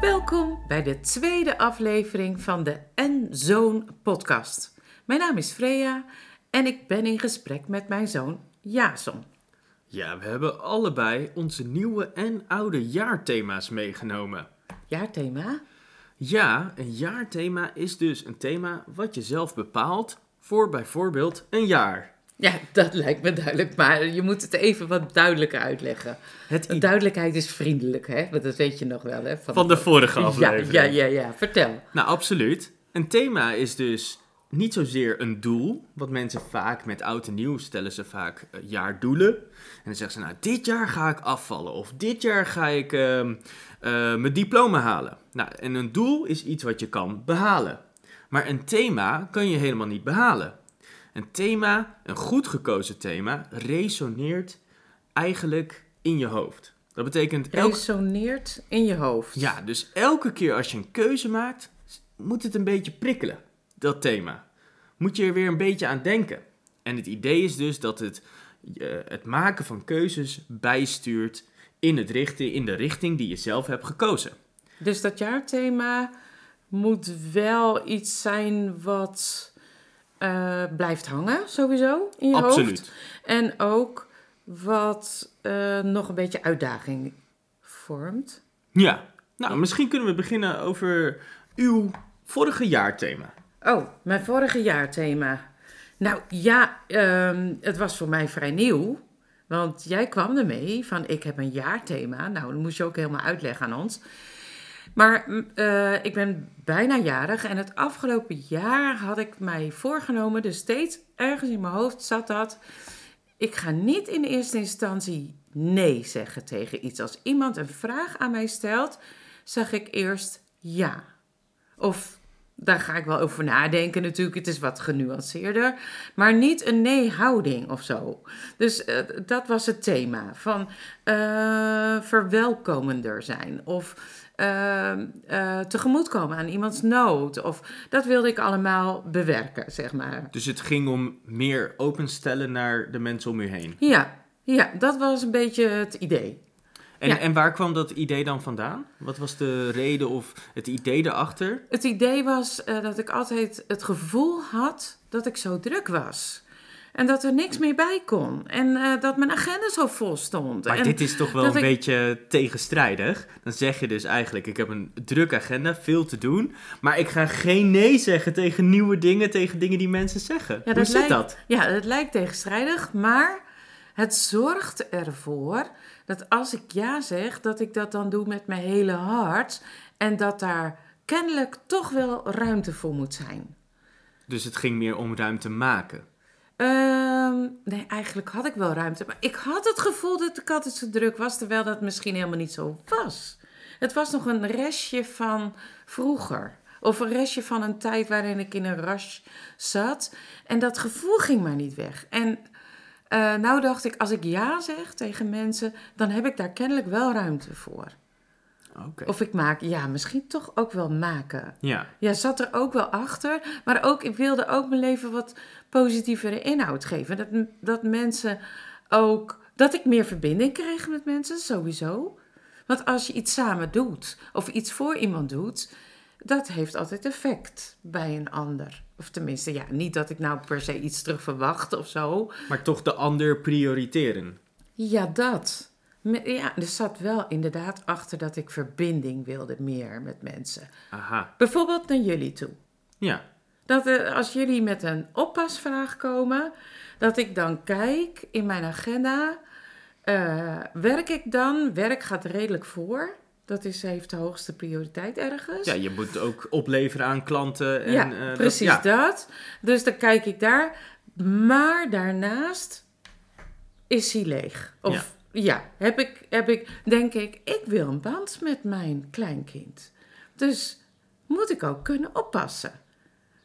Welkom bij de tweede aflevering van de En Zoon podcast. Mijn naam is Freya en ik ben in gesprek met mijn zoon Jason. Ja, we hebben allebei onze nieuwe en oude jaarthema's meegenomen. Jaarthema? Ja, een jaarthema is dus een thema wat je zelf bepaalt voor bijvoorbeeld een jaar. Ja, dat lijkt me duidelijk, maar je moet het even wat duidelijker uitleggen. Het Duidelijkheid is vriendelijk, hè? Want dat weet je nog wel, hè? van de vorige aflevering. ja, ja, ja, vertel. Nou, absoluut. Een thema is dus niet zozeer een doel. Wat mensen vaak met oud en nieuw stellen ze vaak eh, jaardoelen. En dan zeggen ze, nou, dit jaar ga ik afvallen. Of dit jaar ga ik ehm, eh, mijn diploma halen. Nou, en een doel is iets wat je kan behalen. Maar een thema kan je helemaal niet behalen. Een thema, een goed gekozen thema, resoneert eigenlijk in je hoofd. Dat betekent elk Resoneert in je hoofd. ja, dus elke keer als je een keuze maakt, moet het een beetje prikkelen, dat thema. Moet je er weer een beetje aan denken. En het idee is dus dat het eh, het maken van keuzes bijstuurt in, het richting, in de richting die je zelf hebt gekozen. Dus dat jaarthema moet wel iets zijn wat eh, blijft hangen, sowieso, in je hoofd. Absoluut. En ook wat eh, nog een beetje uitdaging vormt. Ja, nou misschien kunnen we beginnen over uw vorige jaarthema. Oh, mijn vorige jaarthema. Nou ja, ehm, het was voor mij vrij nieuw. Want jij kwam ermee van ik heb een jaarthema. Nou, dat moest je ook helemaal uitleggen aan ons. Maar mm, eh, ik ben bijna jarig en het afgelopen jaar had ik mij voorgenomen, dus steeds ergens in mijn hoofd zat dat. Ik ga niet in eerste instantie nee zeggen tegen iets. Als iemand een vraag aan mij stelt, zeg ik eerst ja. Of daar ga ik wel over nadenken natuurlijk. Het is wat genuanceerder. Maar niet een nee-houding of zo. Dus eh, dat was het thema. Van eh, verwelkomender zijn. Of eh, tegemoetkomen aan iemands nood. Of dat wilde ik allemaal bewerken, zeg maar. Dus het ging om meer openstellen naar de mensen om u heen. Ja, ja dat was een beetje het idee. En, Ja. en waar kwam dat idee dan vandaan? Wat was de reden of het idee erachter? Het idee was eh, dat ik altijd het gevoel had dat ik zo druk was. En dat er niks meer bij kon. En eh, dat mijn agenda zo vol stond. Maar en dit is toch wel een ik- beetje tegenstrijdig. Dan zeg je dus eigenlijk, ik heb een drukke agenda, veel te doen. Maar ik ga geen nee zeggen tegen nieuwe dingen, tegen dingen die mensen zeggen. Hoe dat zit lijkt- dat? Ja, het lijkt tegenstrijdig, maar het zorgt ervoor dat als ik ja zeg, dat ik dat dan doe met mijn hele hart. En dat daar kennelijk toch wel ruimte voor moet zijn. Dus het ging meer om ruimte maken. Ehm, nee, eigenlijk had ik wel ruimte. Maar ik had het gevoel dat ik altijd zo druk was, terwijl dat misschien helemaal niet zo was. Het was nog een restje van vroeger. Of een restje van een tijd waarin ik in een rush zat. En dat gevoel ging maar niet weg. En eh, nou dacht ik, als ik ja zeg tegen mensen, dan heb ik daar kennelijk wel ruimte voor. Of ik maak, ja, misschien toch ook wel maken. Ja, Ja, zat er ook wel achter. Maar ook, ik wilde ook mijn leven wat positievere inhoud geven. Dat, dat mensen ook. Dat ik meer verbinding kreeg met mensen, sowieso. Want als je iets samen doet, of iets voor iemand doet, dat heeft altijd effect bij een ander. Of tenminste, ja, niet dat ik nou per se iets terug verwacht of zo. maar toch de ander prioriteren. Ja, dat. Ja, er zat wel inderdaad achter dat ik verbinding wilde meer met mensen. Aha, Bijvoorbeeld naar jullie toe. ja. Dat eh, als jullie met een oppasvraag komen, dat ik dan kijk in mijn agenda. eh, werk ik dan? Werk gaat redelijk voor. Dat is, heeft de hoogste prioriteit ergens. Ja, je moet ook opleveren aan klanten. En, ja, eh, dat- precies ja. dat. Dus dan kijk ik daar. Maar daarnaast is hij leeg. Of ja, heb, ik, heb ik, denk ik, ik wil een band met mijn kleinkind. Dus moet ik ook kunnen oppassen.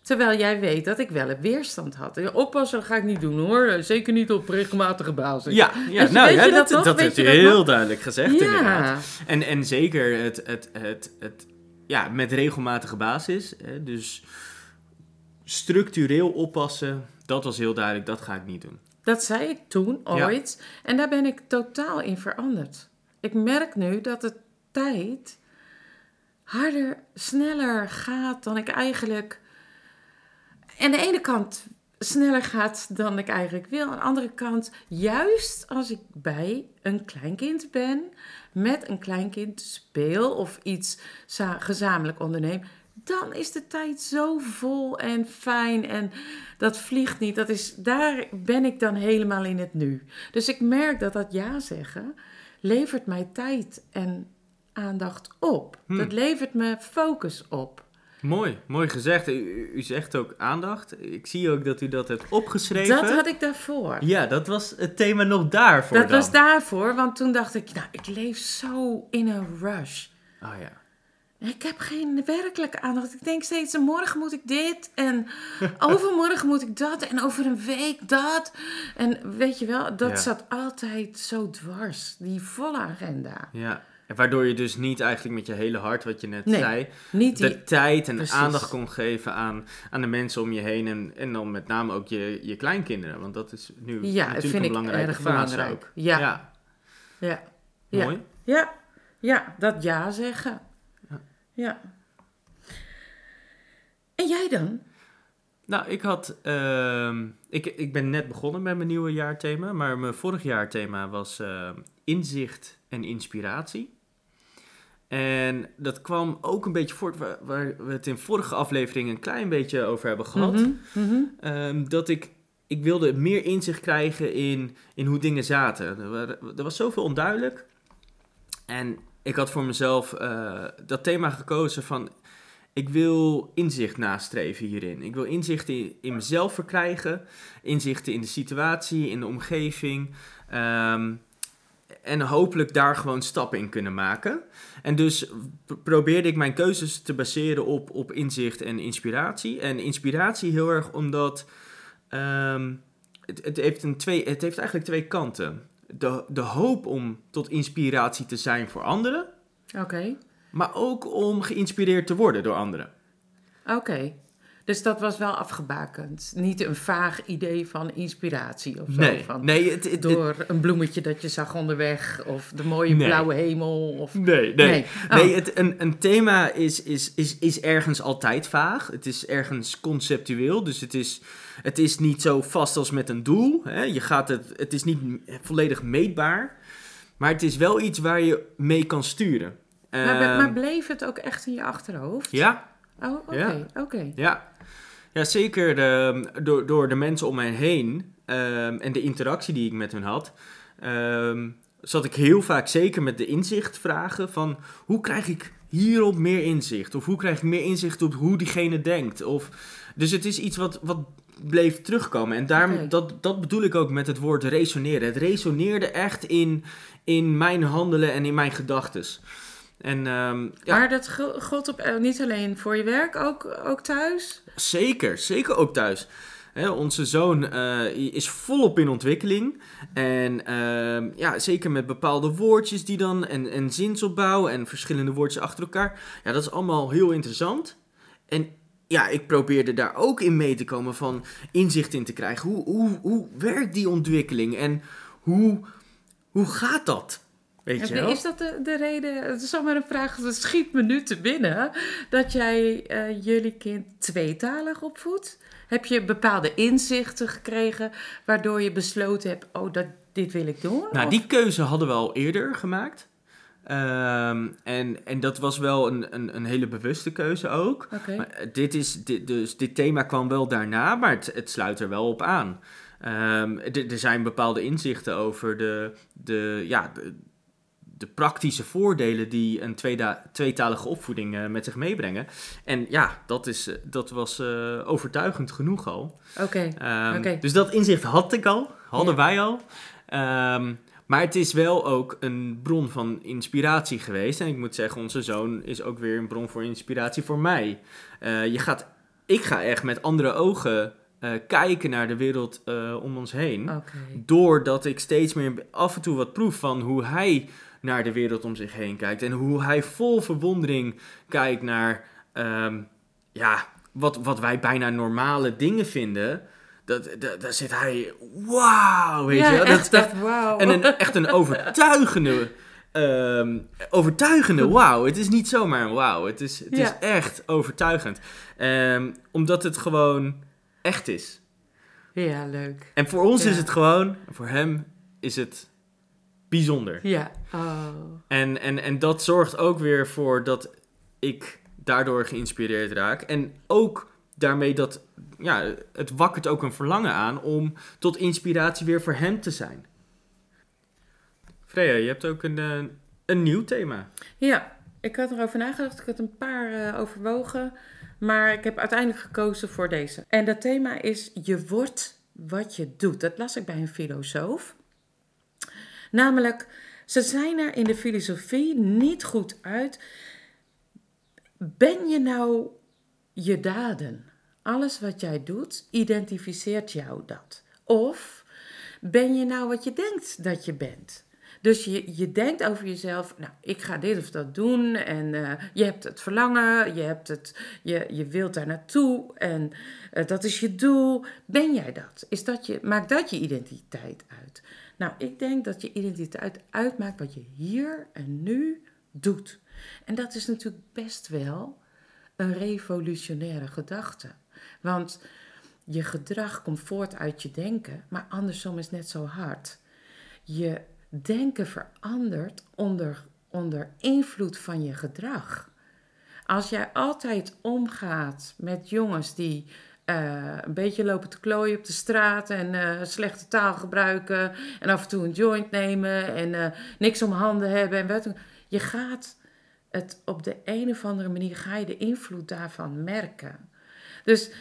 Terwijl jij weet dat ik wel een weerstand had. Ja, Oppassen ga ik niet doen hoor. Zeker niet op regelmatige basis. Ja, ja nou ja, dat, dat dat heb je dat heel duidelijk gezegd Ja. inderdaad. En, en zeker het, het, het, het, ja, met regelmatige basis. Hè, dus structureel oppassen dat was heel duidelijk, dat ga ik niet doen. Dat zei ik toen ooit. En daar ben ik totaal in veranderd. Ik merk nu dat de tijd harder, sneller gaat dan ik eigenlijk. Aan de ene kant sneller gaat dan ik eigenlijk wil. Aan de andere kant, juist als ik bij een kleinkind ben, met een kleinkind speel of iets gezamenlijk onderneem, dan is de tijd zo vol en fijn en dat vliegt niet. Dat is, daar ben ik dan helemaal in het nu. Dus ik merk dat dat ja zeggen levert mij tijd en aandacht op. Hmm. Dat levert me focus op. Mooi, mooi gezegd. U, u, zegt ook aandacht. Ik zie ook dat u dat hebt opgeschreven. Dat had ik daarvoor. Ja, dat was het thema nog daarvoor. Dat dan. was daarvoor, want toen dacht ik, nou, ik leef zo in een rush. Oh ja. Ik heb geen werkelijke aandacht. Ik denk steeds, morgen moet ik dit en overmorgen moet ik dat en over een week dat. En weet je wel, dat Ja. zat altijd zo dwars, die volle agenda. Ja. En waardoor je dus niet eigenlijk met je hele hart, wat je net Nee, zei, Niet die, de tijd en Precies. aandacht kon geven aan, aan de mensen om je heen. En, en dan met name ook je, je kleinkinderen. Want dat is nu Ja, natuurlijk vind een ik belangrijke erg fase belangrijk. ook. Ja. ja. ja, ja, Mooi. ja, ja, dat ja zeggen. Ja. En jij dan? Nou, ik had. ehm, ik, ik ben net begonnen met mijn nieuwe jaarthema. Maar mijn vorig jaarthema was ehm, inzicht en inspiratie. En dat kwam ook een beetje voort waar, waar we het in vorige aflevering een klein beetje over hebben gehad. Mhm, mhm. Ehm, dat ik, ik wilde meer inzicht krijgen in, in hoe dingen zaten. Er, er was zoveel onduidelijk. En ik had voor mezelf eh, dat thema gekozen van... Ik wil inzicht nastreven hierin. Ik wil inzicht in, in mezelf verkrijgen. Inzichten in de situatie, in de omgeving. Ehm, en hopelijk daar gewoon stappen in kunnen maken. En dus probeerde ik mijn keuzes te baseren op, op inzicht en inspiratie. En inspiratie heel erg omdat ehm, het, het, heeft een twee, het heeft eigenlijk twee kanten. De, de hoop om tot inspiratie te zijn voor anderen, Oké, maar ook om geïnspireerd te worden door anderen. oké. Dus dat was wel afgebakend. Niet een vaag idee van inspiratie of zo. Nee, van, nee, het, het, het- Door een bloemetje dat je zag onderweg. Of de mooie Nee. blauwe hemel. Of... nee, nee. Nee. Oh. Nee, het, een, een thema is, is, is, is ergens altijd vaag. Het is ergens conceptueel. Dus het is, het is niet zo vast als met een doel. Hè? Je gaat het, het is niet volledig meetbaar. Maar het is wel iets waar je mee kan sturen. Maar, Ehm, maar bleef het ook echt in je achterhoofd? ja, Oh, oké, Ja. oké. ja. Ja, zeker de, door, door de mensen om mij heen ehm, en de interactie die ik met hen had, ehm, zat ik heel vaak zeker met de inzichtvragen van hoe krijg ik hierop meer inzicht? Of hoe krijg ik meer inzicht op hoe diegene denkt? Of, dus het is iets wat, wat bleef terugkomen. En Oké. dat, dat bedoel ik ook met het woord resoneren. Het resoneerde echt in, in mijn handelen en in mijn gedachtes. En ehm, ja, Maar dat go- God op, eh, niet alleen voor je werk, ook, ook thuis? Zeker, zeker ook thuis. Hè, onze zoon eh, is volop in ontwikkeling. En ehm, ja, zeker met bepaalde woordjes die dan, en, en zinsopbouw en verschillende woordjes achter elkaar. Ja, dat is allemaal heel interessant. En ja, ik probeerde daar ook in mee te komen van inzicht in te krijgen. Hoe, hoe, hoe werkt die ontwikkeling en hoe, hoe gaat dat? Weet je En wel? Is dat de, de reden, het is zomaar een vraag, het schiet me nu te binnen, dat jij eh, jullie kind tweetalig opvoedt? Heb je bepaalde inzichten gekregen waardoor je besloten hebt, oh, dat, dit wil ik doen? Nou, Of- die keuze hadden we al eerder gemaakt. Ehm, en, en dat was wel een, een, een hele bewuste keuze ook. Maar eh, dit, is, dit, dus dit thema kwam wel daarna, maar het, het sluit er wel op aan. Ehm, er- er zijn bepaalde inzichten over de, de, ja, de, de praktische voordelen die een tweeda- tweetalige opvoeding eh, met zich meebrengen. En ja, dat, is, eh, dat was eh, overtuigend genoeg al. oké. Ehm, Oké. Dus dat inzicht had ik al, hadden Ja. wij al. Ehm, maar het is wel ook een bron van inspiratie geweest. En ik moet zeggen, onze zoon is ook weer een bron voor inspiratie voor mij. Je gaat, ik ga echt met andere ogen kijken naar de wereld om ons heen. Doordat ik steeds meer af en toe wat proef van hoe hij naar de wereld om zich heen kijkt. En hoe hij vol verwondering kijkt naar ehm, ja, wat, wat wij bijna normale dingen vinden. dat, dat, daar zit hij, wauw, weet ja, je wel. echt, dat, echt, wauw. en een, echt een overtuigende, ehm, overtuigende wauw. Het is niet zomaar een wauw, het is, het Ja. is echt overtuigend. Ehm, omdat het gewoon echt is. Ja, leuk. En voor ons Ja. is het gewoon, voor hem is het bijzonder. Ja. Oh. En, en, en dat zorgt ook weer voor dat ik daardoor geïnspireerd raak. En ook daarmee dat, ja, het wakkert ook een verlangen aan om tot inspiratie weer voor hem te zijn. Freya, je hebt ook een, eh, een nieuw thema. Ja, ik had erover nagedacht. Ik had een paar eh, overwogen. Maar ik heb uiteindelijk gekozen voor deze. En dat thema is: Je wordt wat je doet. Dat las ik bij een filosoof. Namelijk, ze zijn er in de filosofie niet goed uit. Ben je nou je daden? Alles wat jij doet, identificeert jou dat? Of ben je nou wat je denkt dat je bent? Dus je, je denkt over jezelf, nou, ik ga dit of dat doen. En eh, je hebt het verlangen, je, hebt het, je, je wilt daar naartoe. En dat is je doel. Ben jij dat? Is dat je, maakt dat je identiteit uit? Nou, ik denk dat je identiteit uitmaakt wat je hier en nu doet. En dat is natuurlijk best wel een revolutionaire gedachte. Want je gedrag komt voort uit je denken, maar andersom is net zo hard. Je denken verandert onder, onder invloed van je gedrag. Als jij altijd omgaat met jongens die eh, een beetje lopen te klooien op de straat en eh, slechte taal gebruiken en af en toe een joint nemen en eh, niks om handen hebben en wat, je gaat het op de een of andere manier ga je de invloed daarvan merken. Dus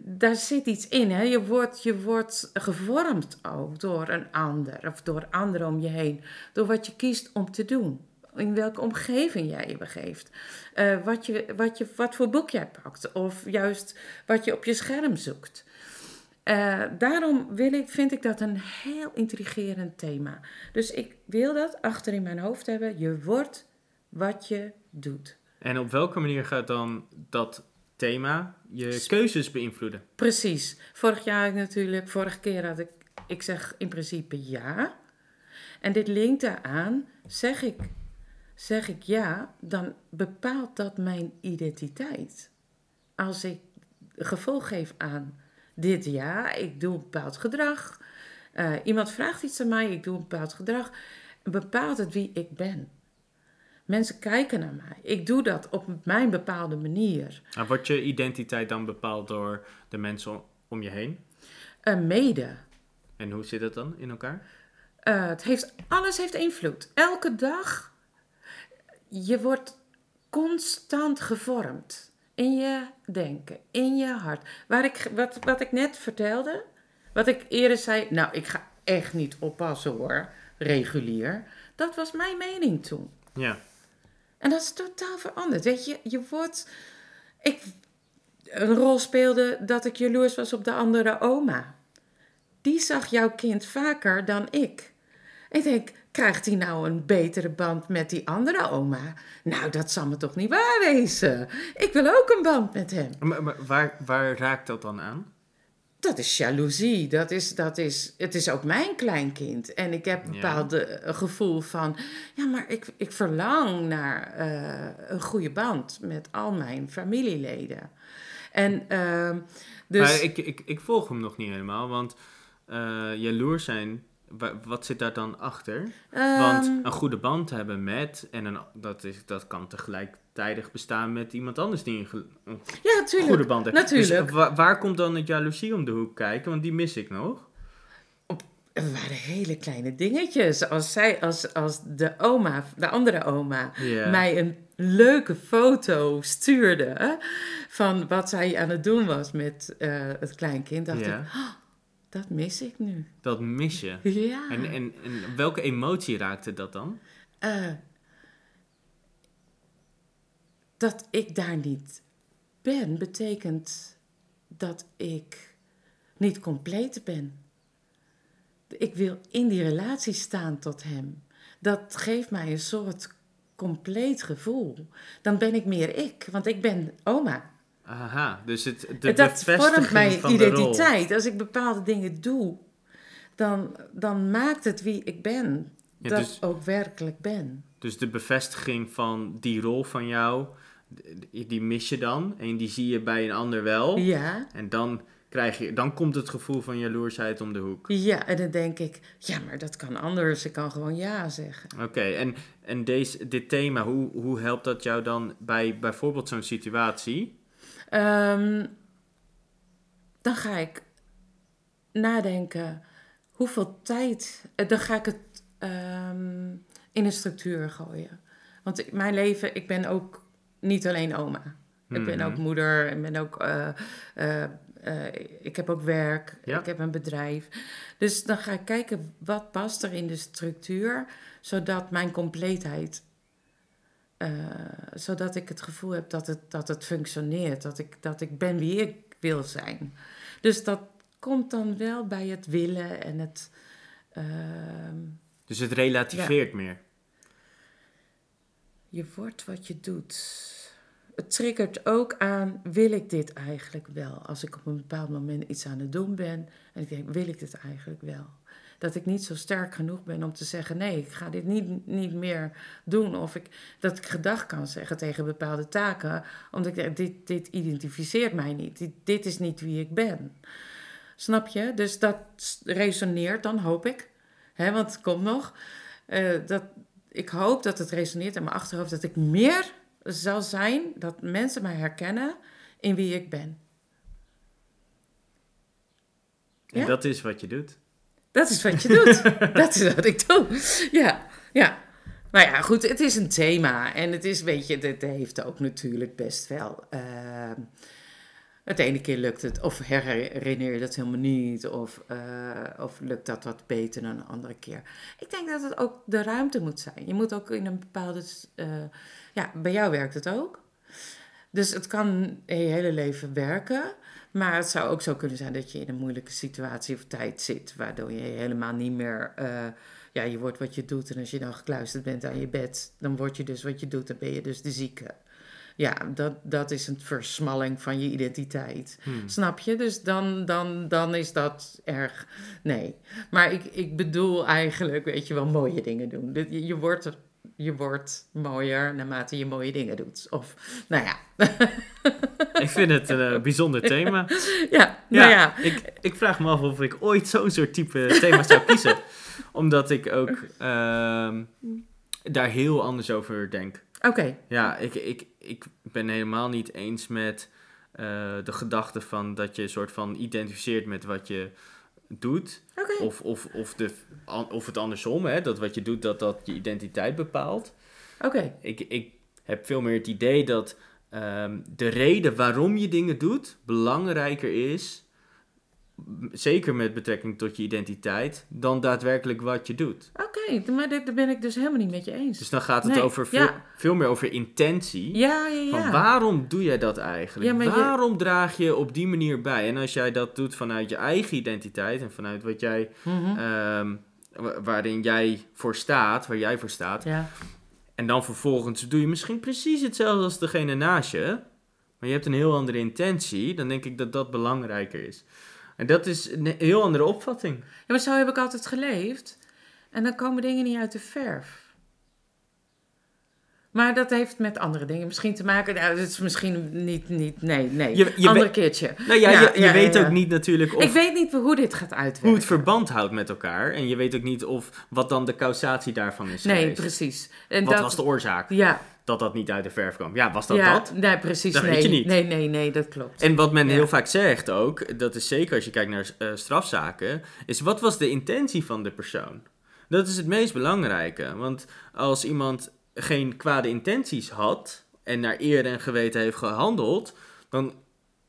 daar zit iets in. Hè? Je, wordt, je wordt gevormd ook door een ander of door anderen om je heen. Door wat je kiest om te doen. In welke omgeving jij je begeeft. Eh, wat, je, wat, je, wat voor boek jij pakt. Of juist wat je op je scherm zoekt. Eh, daarom wil ik, vind ik dat een heel intrigerend thema. Dus ik wil dat achter in mijn hoofd hebben. Je wordt wat je doet. En op welke manier gaat dan dat thema je keuzes beïnvloeden? Precies. Vorig jaar natuurlijk, vorige keer had ik, ik zeg in principe ja. En dit linkt daaraan, zeg ik, zeg ik ja, dan bepaalt dat mijn identiteit. Als ik gevolg geef aan dit ja, ik doe een bepaald gedrag. eh, iemand vraagt iets aan mij, ik doe een bepaald gedrag. Bepaalt het wie ik ben. Mensen kijken naar mij. Ik doe dat op mijn bepaalde manier. Nou, wordt je identiteit dan bepaald door de mensen om- om je heen? Uh, mede. En hoe zit het dan in elkaar? Uh, het heeft, alles heeft invloed. Elke dag, je wordt constant gevormd. In je denken, in je hart. Waar ik, wat, wat ik net vertelde, wat ik eerder zei, nou, ik ga echt niet oppassen hoor, regulier. Dat was mijn mening toen. Ja. En dat is totaal veranderd. Weet je, je wordt. Ik een rol speelde dat ik jaloers was op de andere oma. Die zag jouw kind vaker dan ik. Ik denk, krijgt hij nou een betere band met die andere oma? Nou, dat zal me toch niet waar wezen. Ik wil ook een band met hem. Maar, maar waar, waar raakt dat dan aan? Dat is jaloezie. Dat is, dat is, het is ook mijn kleinkind. En ik heb een bepaald eh, gevoel van... Ja, maar ik, ik verlang naar eh, een goede band met al mijn familieleden. En ehm, dus... Maar ik, ik, ik volg hem nog niet helemaal, want eh jaloers zijn, wat zit daar dan achter? Want ehm, een goede band hebben met, en een, dat, is, dat kan tegelijkertijd bestaan met iemand anders die een, ja, natuurlijk. goede band heeft. Natuurlijk. Dus wa- waar komt dan het jaloezie om de hoek kijken? Want die mis ik nog. Het waren hele kleine dingetjes. Als zij, als, als de oma, de andere oma, mij een leuke foto stuurde van wat zij aan het doen was met eh, het kleinkind, dacht ik, "Oh, dat mis ik nu. Dat mis je. Ja. En, en, en welke emotie raakte dat dan? Eh, dat ik daar niet ben, betekent dat ik niet compleet ben. Ik wil in die relatie staan tot hem. Dat geeft mij een soort compleet gevoel. Dan ben ik meer ik, want ik ben oma. Aha, dus het, de dat vormt mijn identiteit. Als ik bepaalde dingen doe, dan, dan maakt het wie ik ben. Ja, dat dus- ik ook werkelijk ben. Dus de bevestiging van die rol van jou, die die mis je dan. En die zie je bij een ander wel. Ja, En dan, krijg je, dan komt het gevoel van jaloersheid om de hoek. ja, en dan denk ik, ja, maar dat kan anders. Ik kan gewoon ja zeggen. Oké, en, en deze, dit thema, hoe, hoe helpt dat jou dan bij bijvoorbeeld zo'n situatie? Ehm, dan ga ik nadenken hoeveel tijd. eh, Dan ga ik het ehm, in een structuur gooien. Want ik- mijn leven, ik ben ook niet alleen oma. Ik ben Mhm. ook moeder en ben ook. eh, eh, ik heb ook werk, Ja. ik heb een bedrijf. Dus dan ga ik kijken wat past er in de structuur, zodat mijn compleetheid. Eh, zodat ik het gevoel heb dat het, dat het functioneert, dat ik, dat ik ben wie ik wil zijn. Dus dat komt dan wel bij het willen en het. ehm, Dus het relativeert meer. Je wordt wat je doet. Het triggert ook aan, wil ik dit eigenlijk wel? Als ik op een bepaald moment iets aan het doen ben en ik denk, wil ik dit eigenlijk wel? Dat ik niet zo sterk genoeg ben om te zeggen, nee, ik ga dit niet, niet meer doen. Of ik, dat ik gedag kan zeggen tegen bepaalde taken, omdat ik dit, dit identificeert mij niet. Dit, dit is niet wie ik ben. Snap je? Dus dat resoneert dan, hoop ik. Hè, want het komt nog. Eh, dat, ik hoop dat het resoneert in mijn achterhoofd dat ik meer zal zijn, dat mensen mij herkennen in wie ik ben. En Ja? dat is wat je doet. Dat is wat je doet. dat is wat ik doe. Ja, ja. Nou ja, goed, het is een thema. En het is, weet je, het heeft ook natuurlijk best wel. ehm, het ene keer lukt het, of herinner je dat helemaal niet, of, eh, of lukt dat wat beter dan een andere keer. Ik denk dat het ook de ruimte moet zijn. Je moet ook in een bepaalde. eh, ja, bij jou werkt het ook. Dus het kan je hele leven werken. Maar het zou ook zo kunnen zijn dat je in een moeilijke situatie of tijd zit, waardoor je helemaal niet meer. eh, ja, je wordt wat je doet. En als je dan gekluisterd bent aan je bed, dan word je dus wat je doet. Dan ben je dus de zieke. Ja, dat, dat is een versmalling van je identiteit. Hmm. Snap je? Dus dan, dan, dan is dat erg. Nee. Maar ik, ik bedoel eigenlijk, weet je wel, mooie dingen doen. Je, je, wordt, je wordt mooier naarmate je mooie dingen doet. Of, nou ja. Ik vind het een eh, bijzonder thema. ja, nou ja. Ik, ik vraag me af of ik ooit zo'n soort type thema zou kiezen. Omdat ik ook ehm, daar heel anders over denk. Oké. Ja, ik, ik, ik ben helemaal niet eens met eh, de gedachte van dat je een soort van identificeert met wat je doet. Of, of, of, de, of het andersom, hè, dat wat je doet, dat dat je identiteit bepaalt. Oké. Ik, ik heb veel meer het idee dat ehm, de reden waarom je dingen doet belangrijker is, zeker met betrekking tot je identiteit, dan daadwerkelijk wat je doet. Oké, maar daar ben ik dus helemaal niet met je eens. Dus dan gaat het Nee, over veel, ja. veel meer over intentie. ja, ja, Van ja. waarom doe jij dat eigenlijk? Ja, maar je- waarom draag je op die manier bij? En als jij dat doet vanuit je eigen identiteit en vanuit wat jij, Mhm. ehm, wa- waarin jij voor staat, waar jij voor staat, ja. En dan vervolgens doe je misschien precies hetzelfde als degene naast je, maar je hebt een heel andere intentie, dan denk ik dat dat belangrijker is. En dat is een heel andere opvatting. Ja, maar zo heb ik altijd geleefd. En dan komen dingen niet uit de verf. Maar dat heeft met andere dingen misschien te maken. Nou, dat is misschien niet, niet nee, nee. Je- je Ander we- keertje. Nou ja, Ja, je, je ja, weet ja, ook niet natuurlijk of, Ik weet niet hoe dit gaat uitwerken. hoe het verband houdt met elkaar. En je weet ook niet of wat dan de causatie daarvan is Nee, geweest. precies. En Wat dat, was de oorzaak Ja, dat dat niet uit de verf kwam? Ja, was dat ja, dat? Nee, precies. Dat nee, weet je niet. Nee, nee, nee, dat klopt. En wat men heel vaak zegt ook, dat is zeker als je kijkt naar eh, strafzaken, is wat was de intentie van de persoon? Dat is het meest belangrijke. Want als iemand geen kwade intenties had en naar eer en geweten heeft gehandeld, dan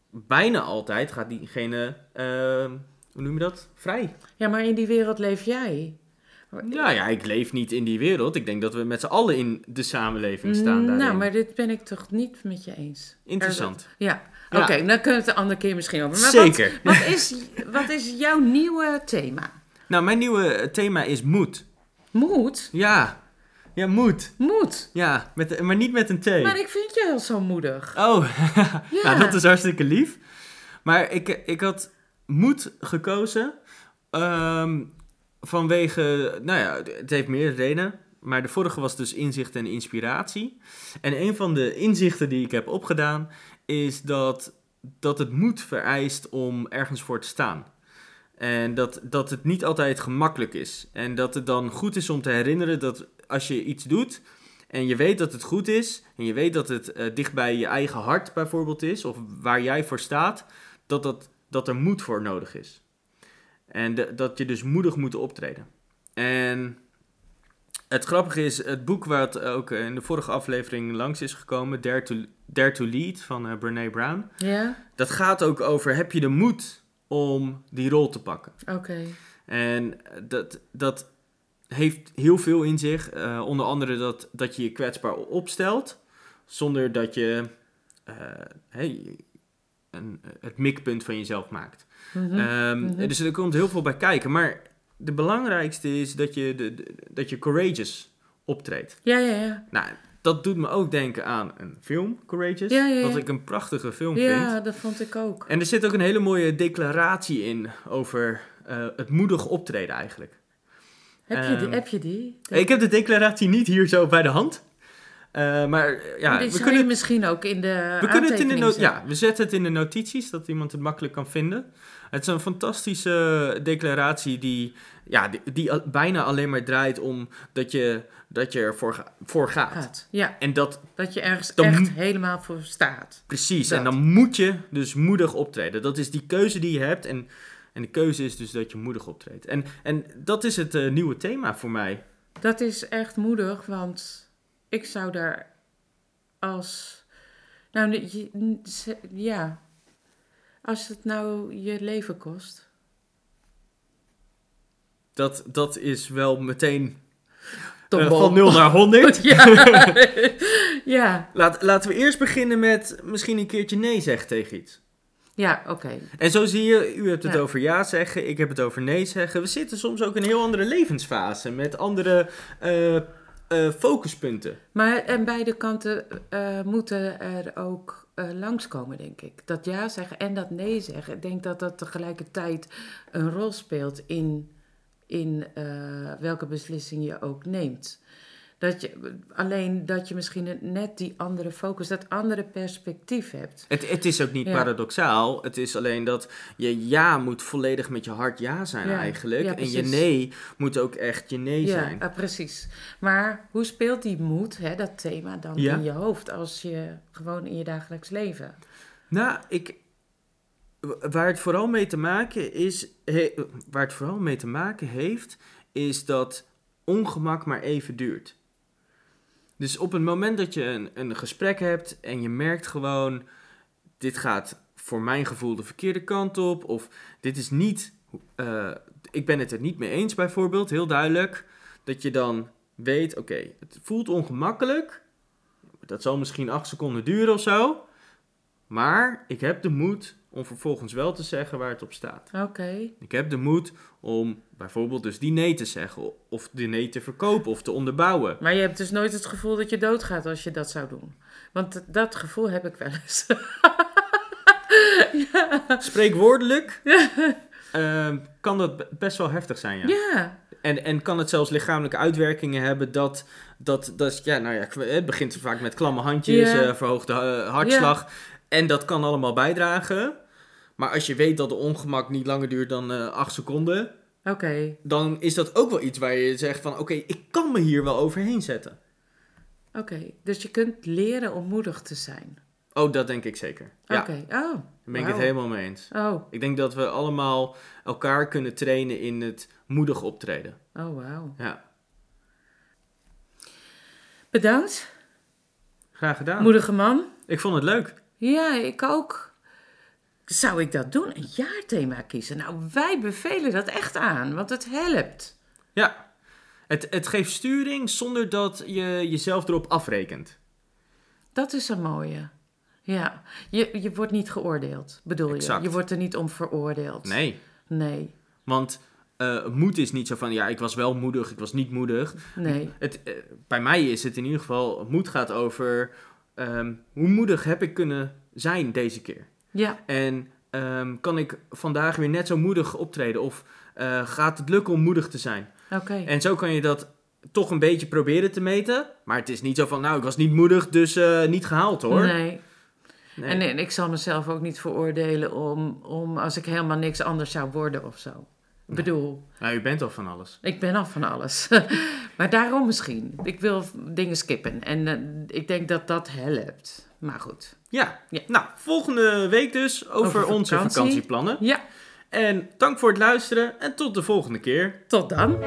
bijna altijd gaat diegene, eh, hoe noem je dat, vrij. Ja, maar in die wereld leef jij. Ja, ja, ik leef niet in die wereld. Ik denk dat we met z'n allen in de samenleving staan daarin. Nou, maar dit ben ik toch niet met je eens. Interessant. Ja, Ja. oké, dan kunnen we het de andere keer misschien over. Maar Zeker. Wat, wat, is, wat is jouw nieuwe thema? Nou, mijn nieuwe thema is moed. Moed? Ja, Ja, moed. Moed. Ja, met, maar niet met een T. Maar ik vind je heel zo moedig. Oh, Ja. nou, dat is hartstikke lief. Maar ik, ik had moed gekozen ehm, vanwege, nou ja, het heeft meerdere redenen. Maar de vorige was dus inzicht en inspiratie. En een van de inzichten die ik heb opgedaan is dat, dat het moed vereist om ergens voor te staan. En dat, dat het niet altijd gemakkelijk is. En dat het dan goed is om te herinneren dat als je iets doet en je weet dat het goed is, en je weet dat het eh, dicht bij je eigen hart bijvoorbeeld is, of waar jij voor staat, dat, dat, dat er moed voor nodig is. En de- dat je dus moedig moet optreden. En het grappige is, het boek waar het ook in de vorige aflevering langs is gekomen, Dare to, Dare to Lead van eh Brene Brown, Ja? dat gaat ook over, heb je de moed om die rol te pakken? Oké. En dat, dat heeft heel veel in zich. Eh, onder andere dat, dat je je kwetsbaar opstelt. Zonder dat je eh, hey, een, het mikpunt van jezelf maakt. Mhm. Ehm, mhm. Dus er komt heel veel bij kijken. Maar de belangrijkste is dat je, de, de- dat je courageous optreedt. Ja, ja, ja. Nou, dat doet me ook denken aan een film, Courageous. Ja, ja, ja. Wat ik een prachtige film vind. Ja, dat vond ik ook. En er zit ook een hele mooie declaratie in over eh, het moedig optreden eigenlijk. Heb je die? Ehm, Heb je die? Ik heb de declaratie niet hier zo bij de hand. Eh, maar ja, we kunnen, je misschien ook in de we kunnen het in de no- ja, we zetten het in de notities, dat iemand het makkelijk kan vinden. Het is een fantastische declaratie die, ja, die, bijna alleen maar draait om dat je, dat je ervoor ga- voor gaat. Gaat. Ja, En dat dat je ergens echt helemaal voor staat. Precies, Dat. en dan moet je dus moedig optreden. Dat is die keuze die je hebt. En, en de keuze is dus dat je moedig optreedt. En, en dat is het eh, nieuwe thema voor mij. Dat is echt moedig, want ik zou daar als... Nou, ja. Als het nou je leven kost. Dat, dat is wel meteen eh, van 0 naar 100. ja. ja. Laat, laten we eerst beginnen met misschien een keertje nee zeggen tegen iets. Ja, oké. En zo zie je, u hebt het Ja. over ja zeggen, ik heb het over nee zeggen. We zitten soms ook in een heel andere levensfase met andere eh, eh, focuspunten. Maar en beide kanten eh, moeten er ook langskomen, denk ik. Dat ja zeggen en dat nee zeggen. Ik denk dat dat tegelijkertijd een rol speelt in, in welke beslissing je ook neemt. Dat je, alleen dat je misschien net die andere focus, dat andere perspectief hebt. Het, het is ook niet Ja. paradoxaal. Het is alleen dat je ja moet volledig met je hart ja zijn Ja, eigenlijk. ja, en je nee moet ook echt je nee ja, zijn. ah, precies. Maar hoe speelt die moed, hè, dat thema, dan Ja. in je hoofd als je gewoon in je dagelijks leven? Nou, ik, waar het vooral mee te maken is, he- waar het vooral mee te maken heeft, is dat ongemak maar even duurt. Dus op het moment dat je een, een gesprek hebt en je merkt gewoon, dit gaat voor mijn gevoel de verkeerde kant op, of dit is niet, eh, ik ben het er niet mee eens bijvoorbeeld, heel duidelijk, dat je dan weet, oké, het voelt ongemakkelijk, dat zal misschien acht seconden duren of zo, maar ik heb de moed om vervolgens wel te zeggen waar het op staat. Oké. Ik heb de moed om bijvoorbeeld dus die nee te zeggen, of die nee te verkopen of te onderbouwen. Maar je hebt dus nooit het gevoel dat je doodgaat als je dat zou doen. Want dat gevoel heb ik wel eens. Spreekwoordelijk ehm, kan dat be- best wel heftig zijn, ja. ja. En, en kan het zelfs lichamelijke uitwerkingen hebben dat, dat, dat ja, nou ja, het begint vaak met klamme handjes, Ja. eh, verhoogde eh, hartslag. En dat kan allemaal bijdragen. Maar als je weet dat de ongemak niet langer duurt dan eh, acht seconden, Oké. dan is dat ook wel iets waar je zegt van, oké, ik kan me hier wel overheen zetten. Oké. Dus je kunt leren om moedig te zijn. Oh, dat denk ik zeker. Ja, Oké. Oh. daar ben ik het helemaal mee eens. Oh. Ik denk dat we allemaal elkaar kunnen trainen in het moedig optreden. Oh, wauw. Ja, Bedankt. graag gedaan. Moedige man. Ik vond het leuk. Ja, ik ook. Zou ik dat doen? Een jaarthema kiezen? Nou, wij bevelen dat echt aan, want het helpt. Ja, het, het geeft sturing zonder dat je jezelf erop afrekent. Dat is een mooie. Ja, je, je wordt niet geoordeeld, bedoel Exact. je? Je wordt er niet om veroordeeld. Nee, Nee. want eh, moed is niet zo van, ja, ik was wel moedig, ik was niet moedig. Nee. Het, eh, bij mij is het in ieder geval, moed gaat over ehm, hoe moedig heb ik kunnen zijn deze keer. Ja, En ehm, kan ik vandaag weer net zo moedig optreden? Of eh, gaat het lukken om moedig te zijn? oké. En zo kan je dat toch een beetje proberen te meten. Maar het is niet zo van, nou, ik was niet moedig, dus eh, niet gehaald hoor. Nee. Nee. En, en ik zal mezelf ook niet veroordelen om, om als ik helemaal niks anders zou worden of zo. Ik Nee. bedoel, Nou, u bent al van alles. ik ben al van alles. maar daarom misschien. Ik wil dingen skippen. En eh, ik denk dat dat helpt. Maar goed. Ja. Ja. nou, volgende week dus over, Over onze vakantie. vakantieplannen. Ja, En dank voor het luisteren en tot de volgende keer. tot dan.